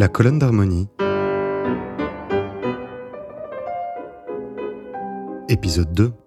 La colonne d'harmonie. Épisode 2.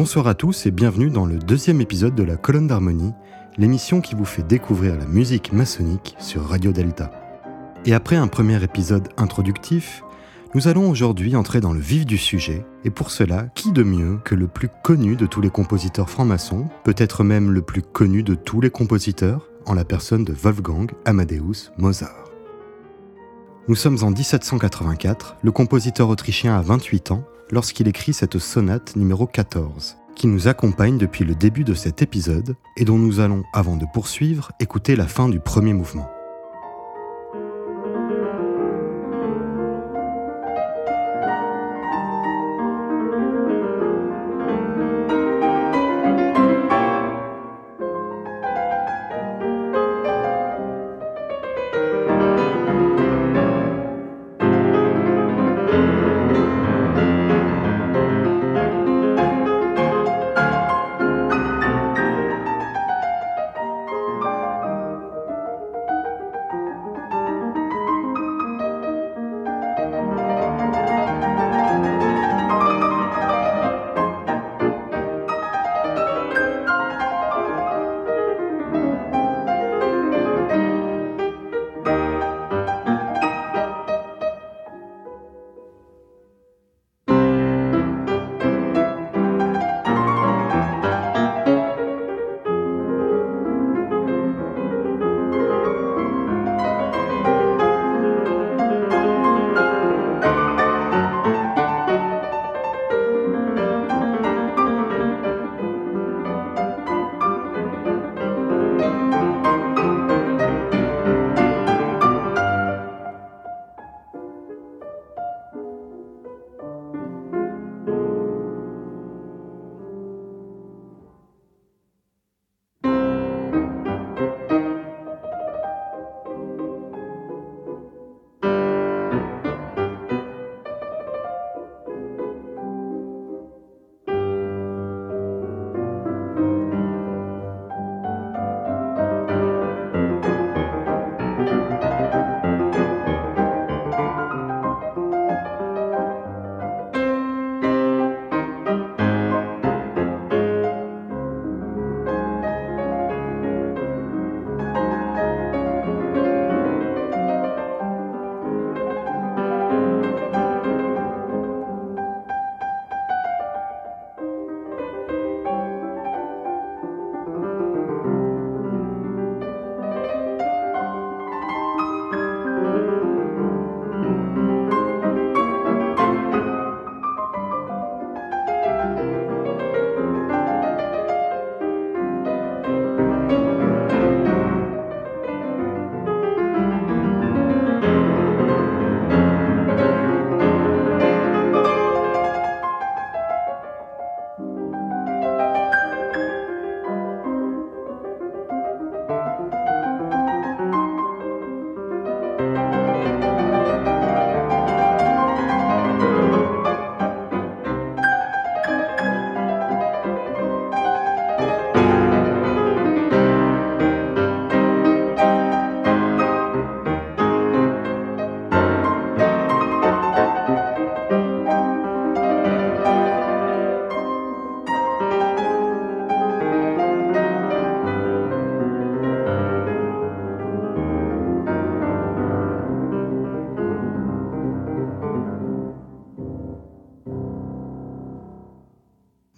Bonsoir à tous et bienvenue dans le deuxième épisode de la colonne d'harmonie, l'émission qui vous fait découvrir la musique maçonnique sur Radio Delta. Et après un premier épisode introductif, nous allons aujourd'hui entrer dans le vif du sujet, et pour cela, qui de mieux que le plus connu de tous les compositeurs francs-maçons, peut-être même le plus connu de tous les compositeurs, en la personne de Wolfgang Amadeus Mozart. Nous sommes en 1784, le compositeur autrichien a 28 ans, lorsqu'il écrit cette sonate numéro 14, qui nous accompagne depuis le début de cet épisode et dont nous allons, avant de poursuivre, écouter la fin du premier mouvement.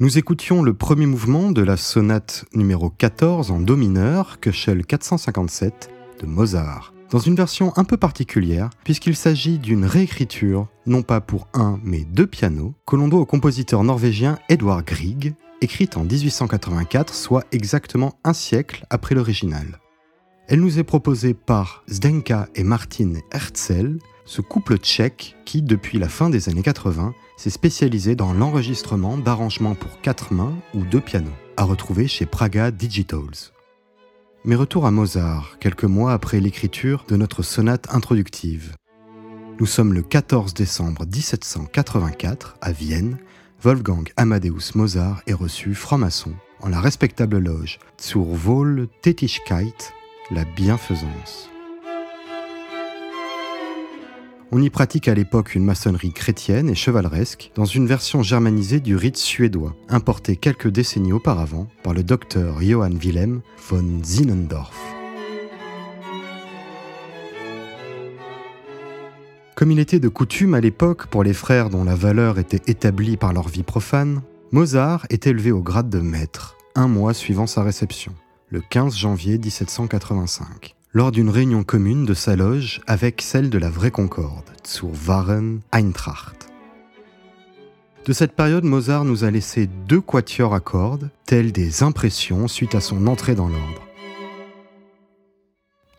Nous écoutions le premier mouvement de la sonate numéro 14 en Do mineur, Köchel 457 de Mozart, dans une version un peu particulière, puisqu'il s'agit d'une réécriture, non pas pour un, mais deux pianos, que l'on doit au compositeur norvégien Edvard Grieg, écrite en 1884, soit exactement un siècle après l'original. Elle nous est proposée par Zdenka et Martin Herzl, ce couple tchèque qui, depuis la fin des années 80, s'est spécialisé dans l'enregistrement d'arrangements pour quatre mains ou deux pianos, à retrouver chez Praga Digitals. Mais retour à Mozart, quelques mois après l'écriture de notre sonate introductive. Nous sommes le 14 décembre 1784 à Vienne. Wolfgang Amadeus Mozart est reçu franc-maçon en la respectable loge Zur Wohl Tätigkeit, la bienfaisance. On y pratique à l'époque une maçonnerie chrétienne et chevaleresque dans une version germanisée du rite suédois, importé quelques décennies auparavant par le docteur Johann Wilhelm von Zinendorf. Comme il était de coutume à l'époque pour les frères dont la valeur était établie par leur vie profane, Mozart est élevé au grade de maître, un mois suivant sa réception, le 15 janvier 1785 lors d'une réunion commune de sa loge avec celle de la Vraie Concorde, zur Wahren Eintracht. De cette période, Mozart nous a laissé deux quatuors à cordes, tels des impressions suite à son entrée dans l'ordre.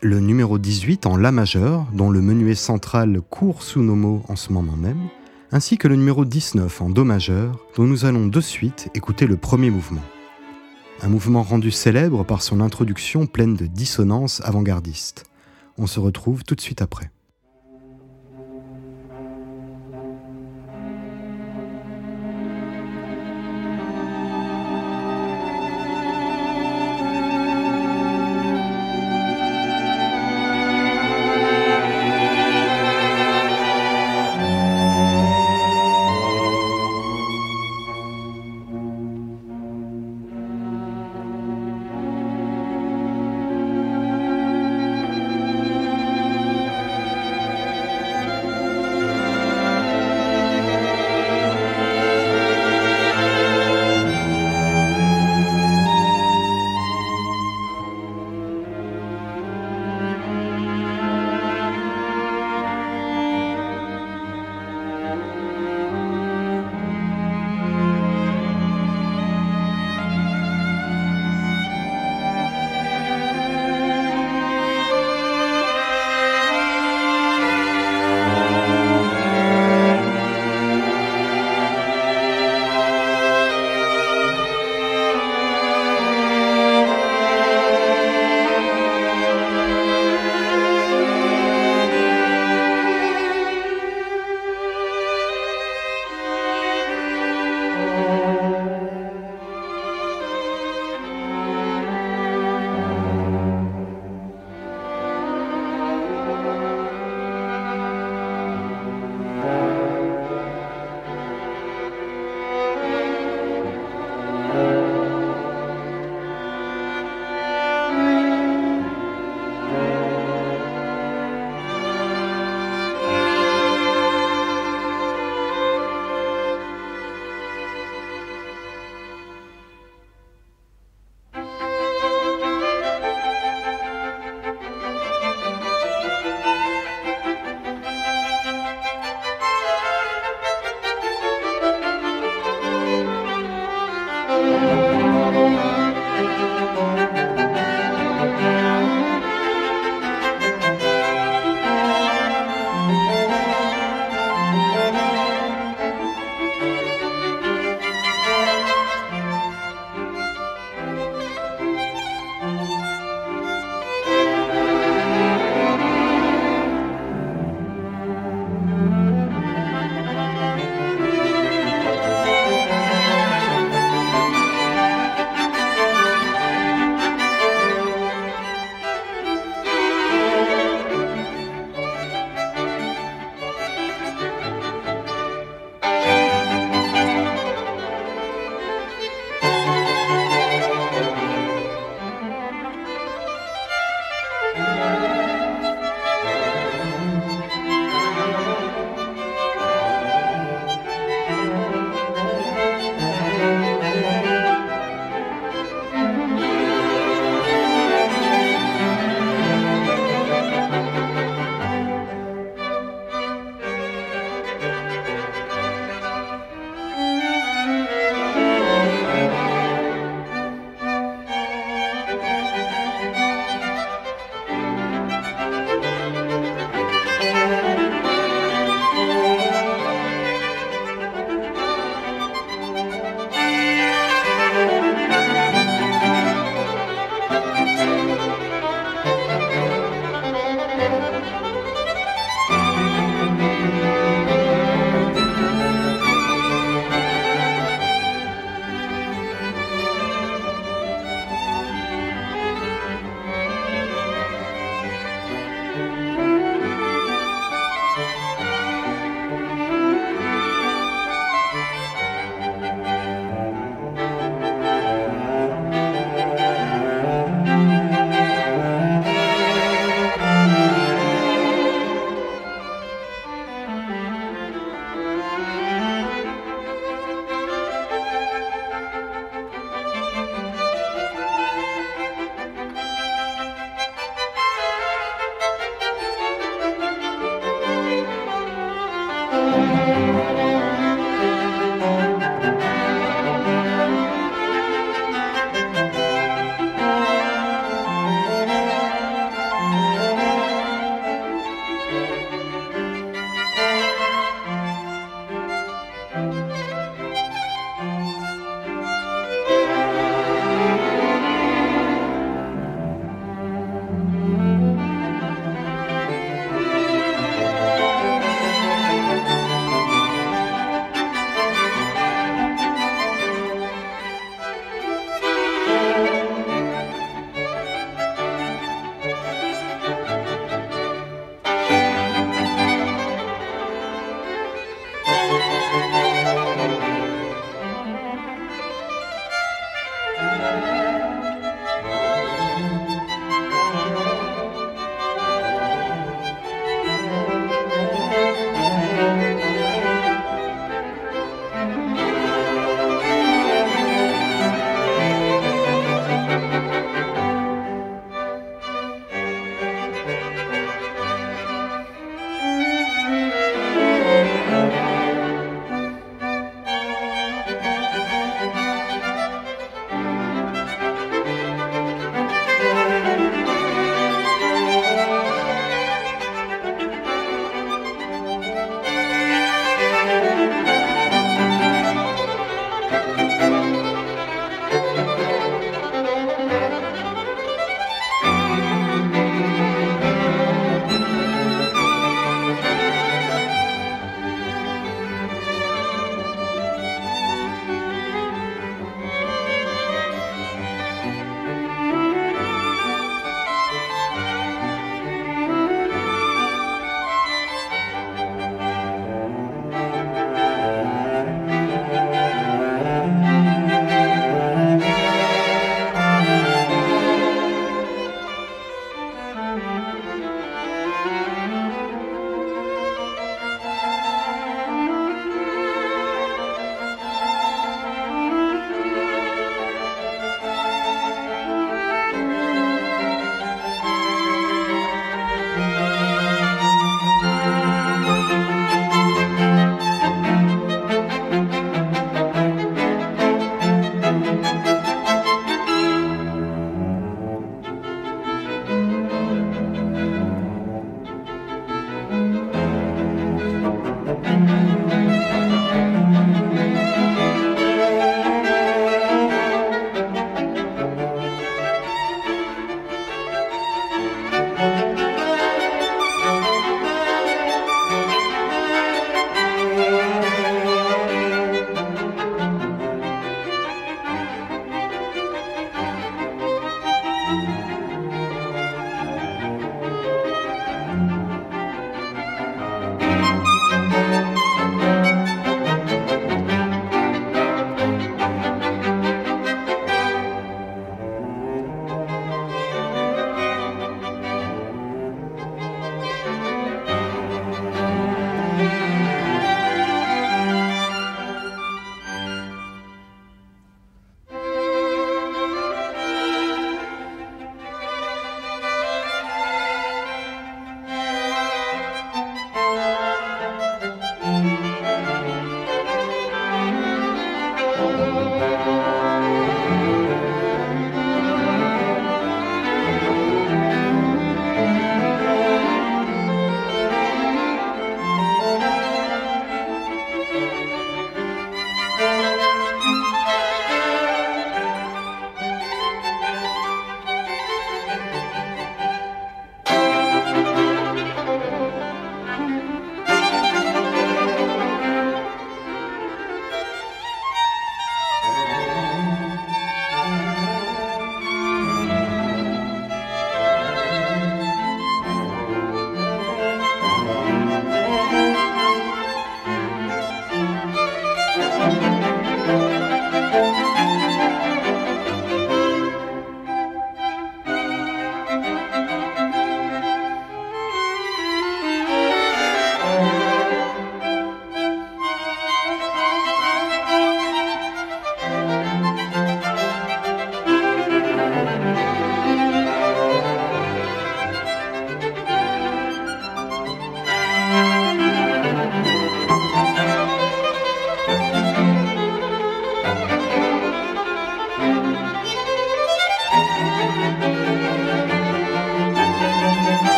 Le numéro 18 en La majeur, dont le menuet central court sous nos mots en ce moment même, ainsi que le numéro 19 en Do majeur, dont nous allons de suite écouter le premier mouvement un mouvement rendu célèbre par son introduction pleine de dissonances avant-gardistes. On se retrouve tout de suite après.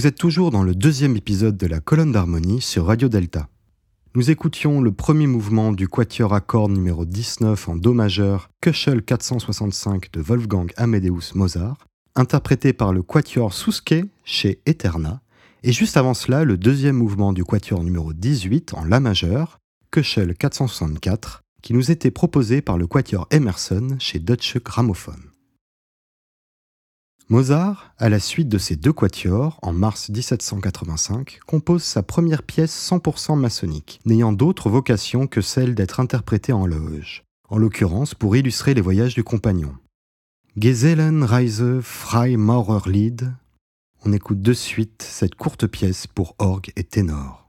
Vous êtes toujours dans le deuxième épisode de la colonne d'harmonie sur Radio Delta. Nous écoutions le premier mouvement du quatuor à cordes numéro 19 en Do majeur, Köchel 465 de Wolfgang Amadeus Mozart, interprété par le quatuor Souske chez Eterna, et juste avant cela le deuxième mouvement du quatuor numéro 18 en La majeur, Köchel 464, qui nous était proposé par le quatuor Emerson chez Deutsche Grammophon. Mozart, à la suite de ces deux quatuors, en mars 1785, compose sa première pièce 100% maçonnique, n'ayant d'autre vocation que celle d'être interprétée en loge, en l'occurrence pour illustrer les voyages du compagnon. Gesellenreise Frei Maurerlied. On écoute de suite cette courte pièce pour orgue et ténor.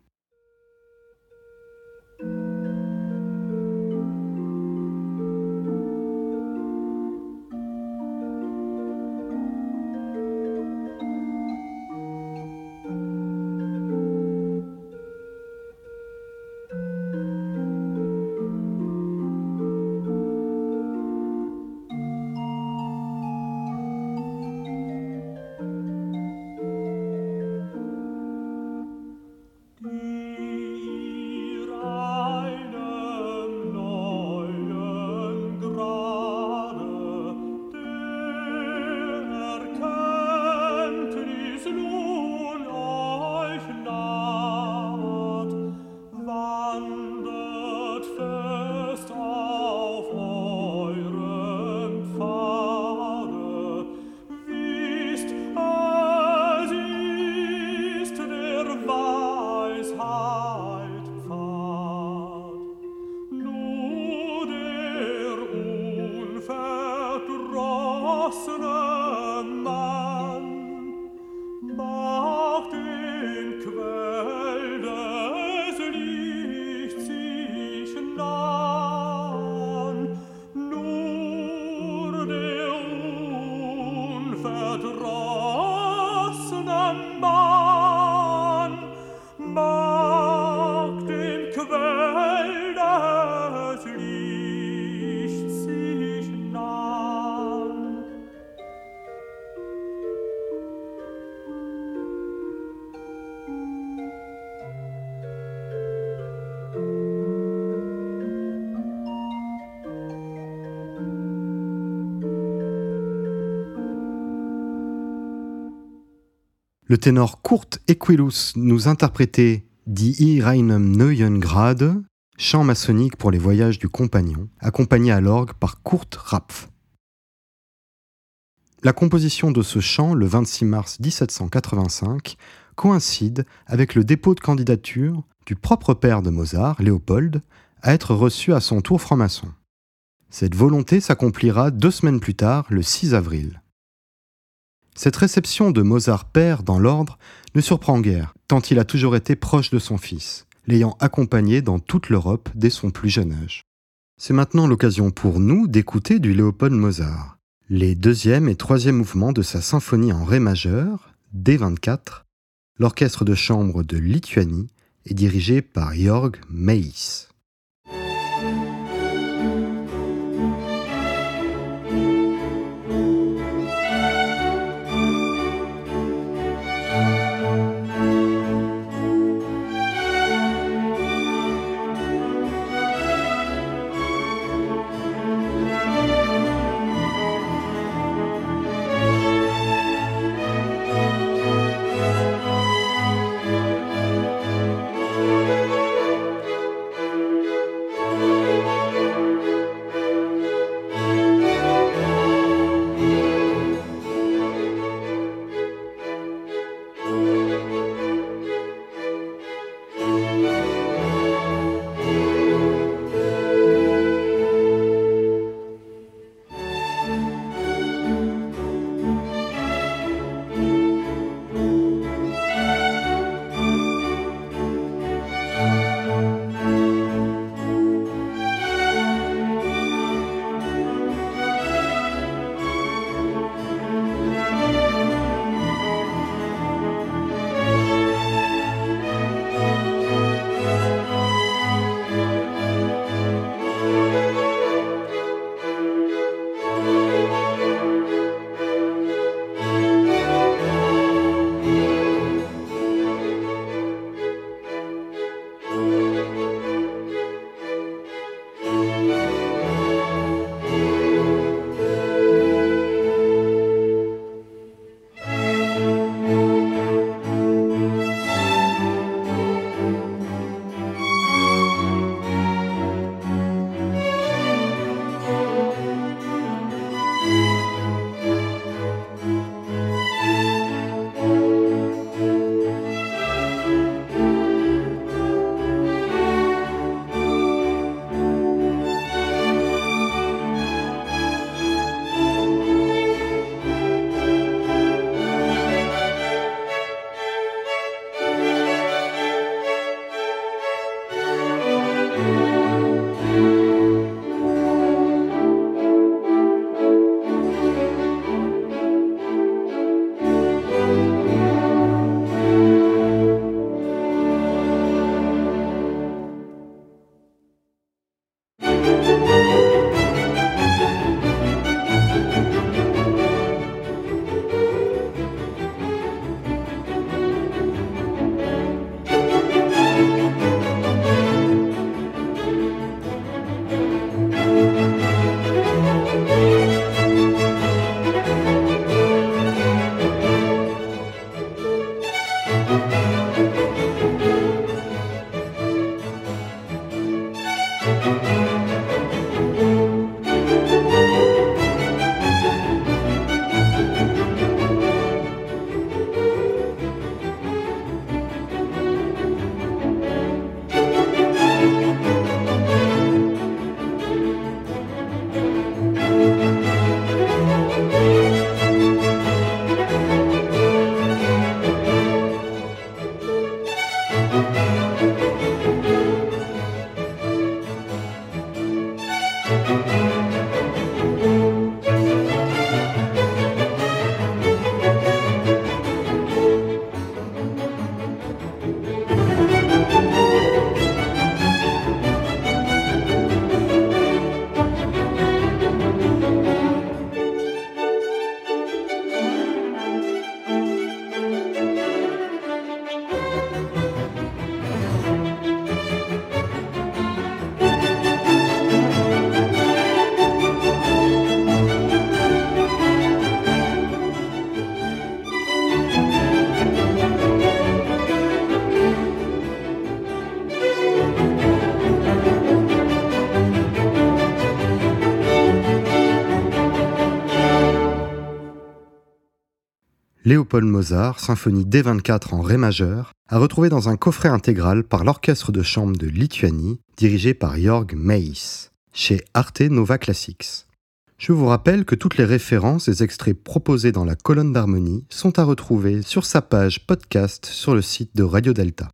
Le ténor Kurt Equilus nous interprétait Die Reinem Neuen Grade, chant maçonnique pour les voyages du compagnon, accompagné à l'orgue par Kurt Rapf. La composition de ce chant, le 26 mars 1785, coïncide avec le dépôt de candidature du propre père de Mozart, Léopold, à être reçu à son tour franc-maçon. Cette volonté s'accomplira deux semaines plus tard, le 6 avril. Cette réception de Mozart père dans l'ordre ne surprend guère, tant il a toujours été proche de son fils, l'ayant accompagné dans toute l'Europe dès son plus jeune âge. C'est maintenant l'occasion pour nous d'écouter du Léopold Mozart, les deuxième et troisième mouvements de sa symphonie en Ré majeur, D24. L'orchestre de chambre de Lituanie est dirigé par Jörg Meis. Léopold Mozart, symphonie D24 en Ré majeur, a retrouvé dans un coffret intégral par l'orchestre de chambre de Lituanie, dirigé par Jörg Meis, chez Arte Nova Classics. Je vous rappelle que toutes les références et extraits proposés dans la colonne d'harmonie sont à retrouver sur sa page podcast sur le site de Radio Delta.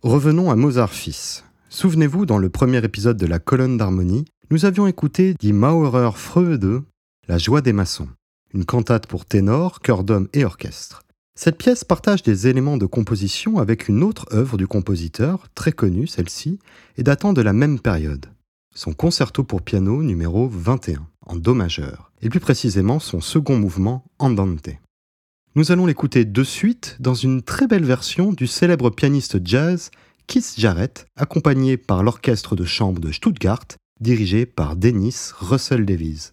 Revenons à Mozart fils. Souvenez-vous, dans le premier épisode de la colonne d'harmonie, nous avions écouté Die Maurer Freude, la joie des maçons une cantate pour ténor, chœur d'homme et orchestre. Cette pièce partage des éléments de composition avec une autre œuvre du compositeur, très connue celle-ci, et datant de la même période. Son concerto pour piano numéro 21, en Do majeur, et plus précisément son second mouvement, Andante. Nous allons l'écouter de suite dans une très belle version du célèbre pianiste jazz Keith Jarrett, accompagné par l'orchestre de chambre de Stuttgart, dirigé par Dennis Russell Davies.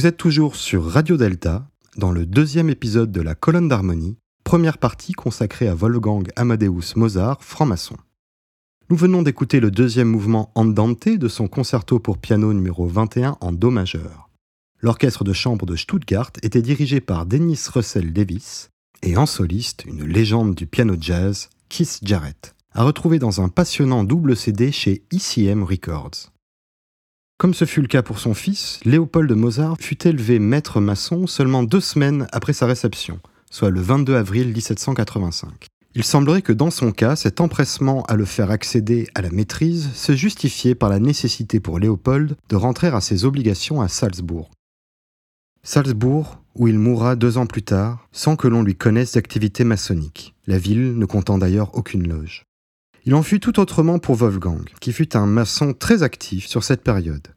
Vous êtes toujours sur Radio Delta, dans le deuxième épisode de la colonne d'harmonie, première partie consacrée à Wolfgang Amadeus Mozart, franc-maçon. Nous venons d'écouter le deuxième mouvement Andante de son concerto pour piano numéro 21 en Do majeur. L'orchestre de chambre de Stuttgart était dirigé par Dennis Russell Davis et en soliste une légende du piano jazz, Keith Jarrett, à retrouver dans un passionnant double CD chez ICM Records. Comme ce fut le cas pour son fils, Léopold Mozart fut élevé maître maçon seulement deux semaines après sa réception, soit le 22 avril 1785. Il semblerait que dans son cas, cet empressement à le faire accéder à la maîtrise se justifiait par la nécessité pour Léopold de rentrer à ses obligations à Salzbourg. Salzbourg, où il mourra deux ans plus tard, sans que l'on lui connaisse d'activité maçonnique, la ville ne comptant d'ailleurs aucune loge. Il en fut tout autrement pour Wolfgang, qui fut un maçon très actif sur cette période.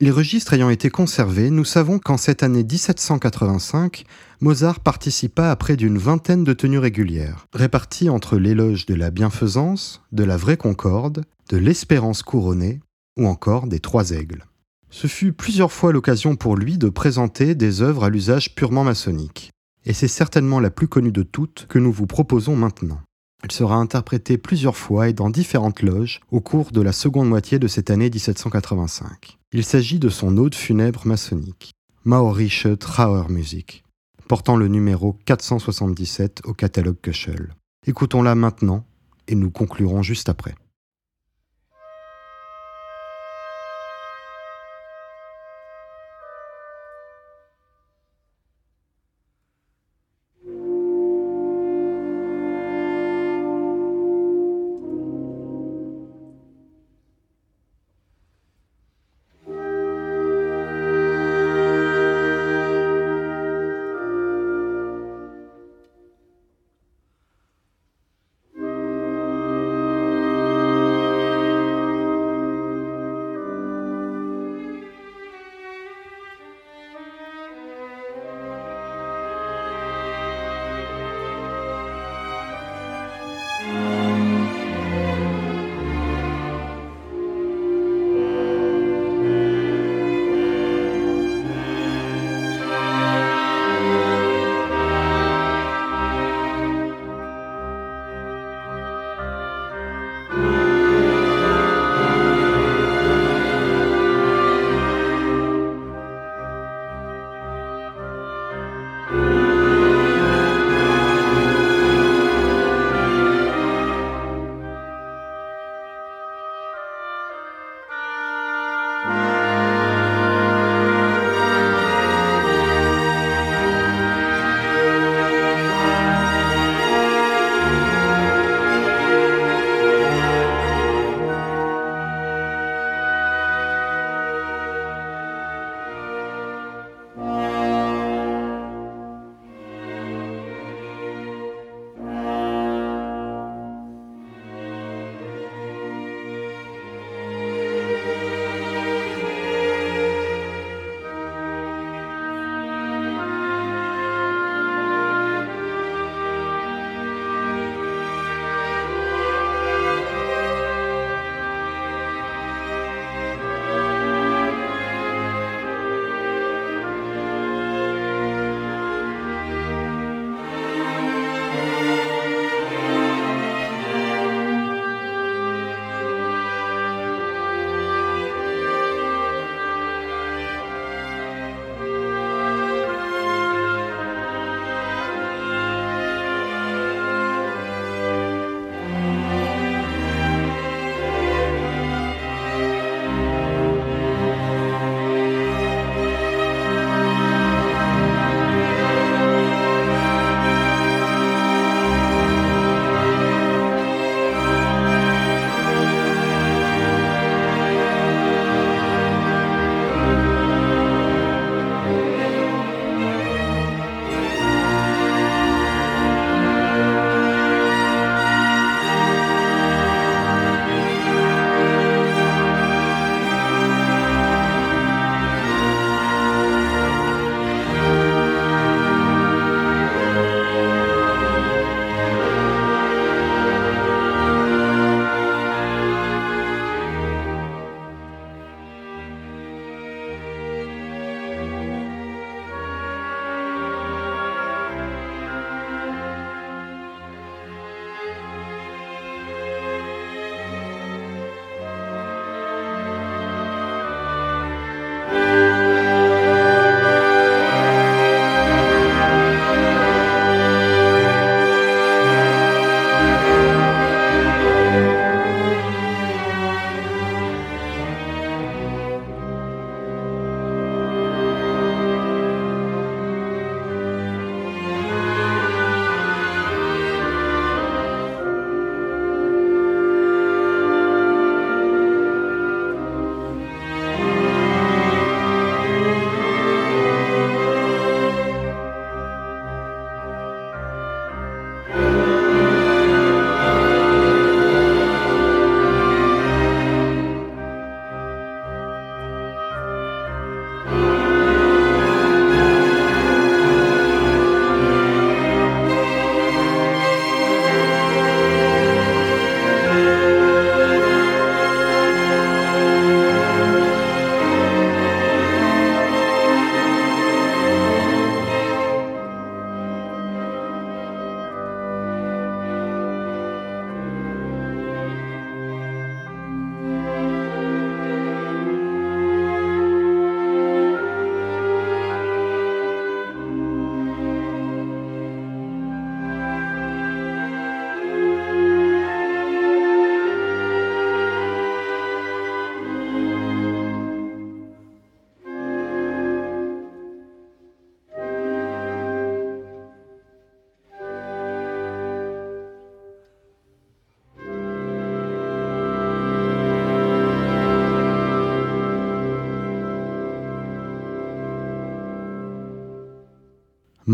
Les registres ayant été conservés, nous savons qu'en cette année 1785, Mozart participa à près d'une vingtaine de tenues régulières, réparties entre l'éloge de la bienfaisance, de la vraie concorde, de l'espérance couronnée ou encore des trois aigles. Ce fut plusieurs fois l'occasion pour lui de présenter des œuvres à l'usage purement maçonnique, et c'est certainement la plus connue de toutes que nous vous proposons maintenant. Elle sera interprétée plusieurs fois et dans différentes loges au cours de la seconde moitié de cette année 1785. Il s'agit de son ode funèbre maçonnique, Maorische Trauermusik, portant le numéro 477 au catalogue Köchel. Écoutons-la maintenant et nous conclurons juste après.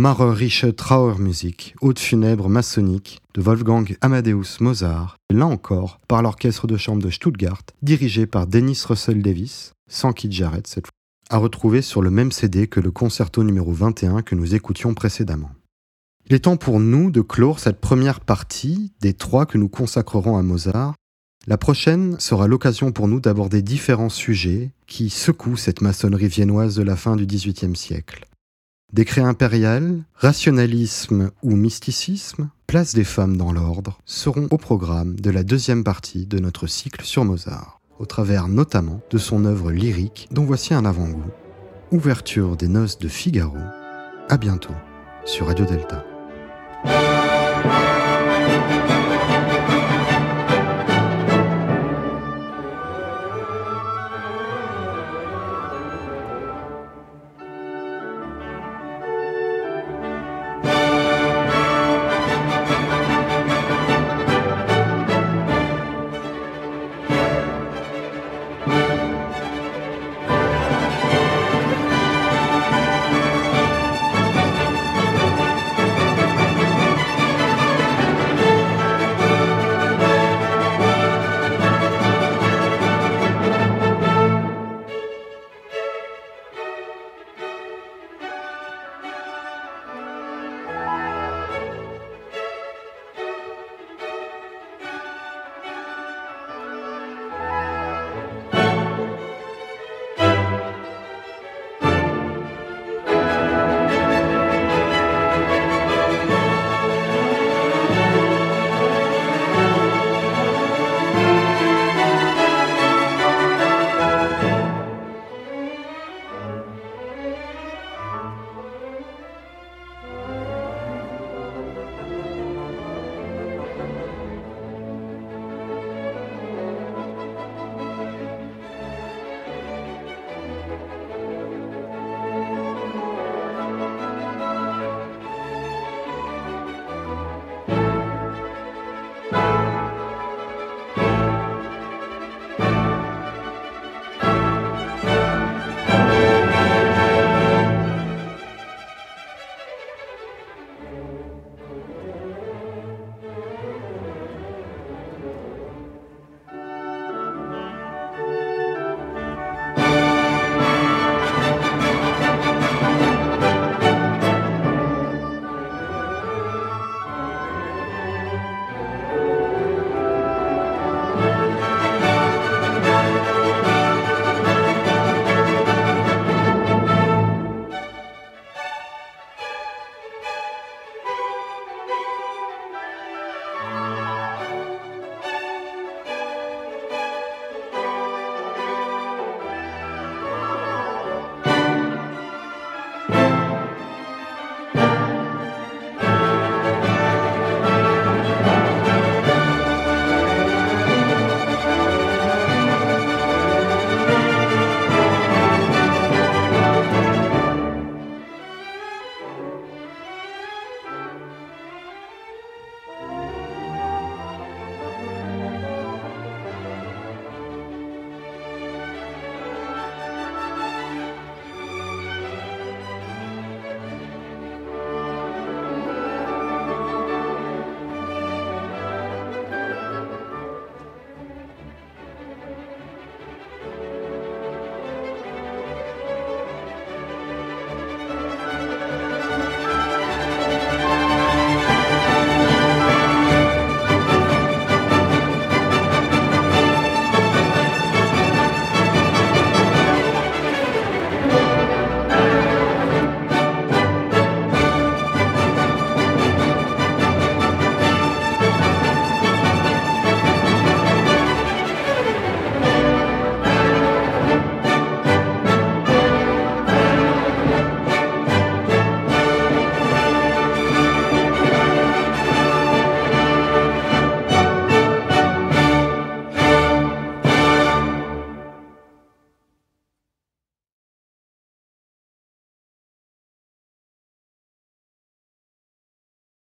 Marerische Trauermusik, haute funèbre maçonnique de Wolfgang Amadeus Mozart, là encore par l'orchestre de chambre de Stuttgart, dirigé par Dennis Russell Davis, sans Keith Jarrett cette fois, à retrouver sur le même CD que le concerto numéro 21 que nous écoutions précédemment. Il est temps pour nous de clore cette première partie des trois que nous consacrerons à Mozart. La prochaine sera l'occasion pour nous d'aborder différents sujets qui secouent cette maçonnerie viennoise de la fin du XVIIIe siècle. Décret impérial, rationalisme ou mysticisme, place des femmes dans l'ordre seront au programme de la deuxième partie de notre cycle sur Mozart, au travers notamment de son œuvre lyrique dont voici un avant-goût. Ouverture des noces de Figaro. À bientôt sur Radio Delta.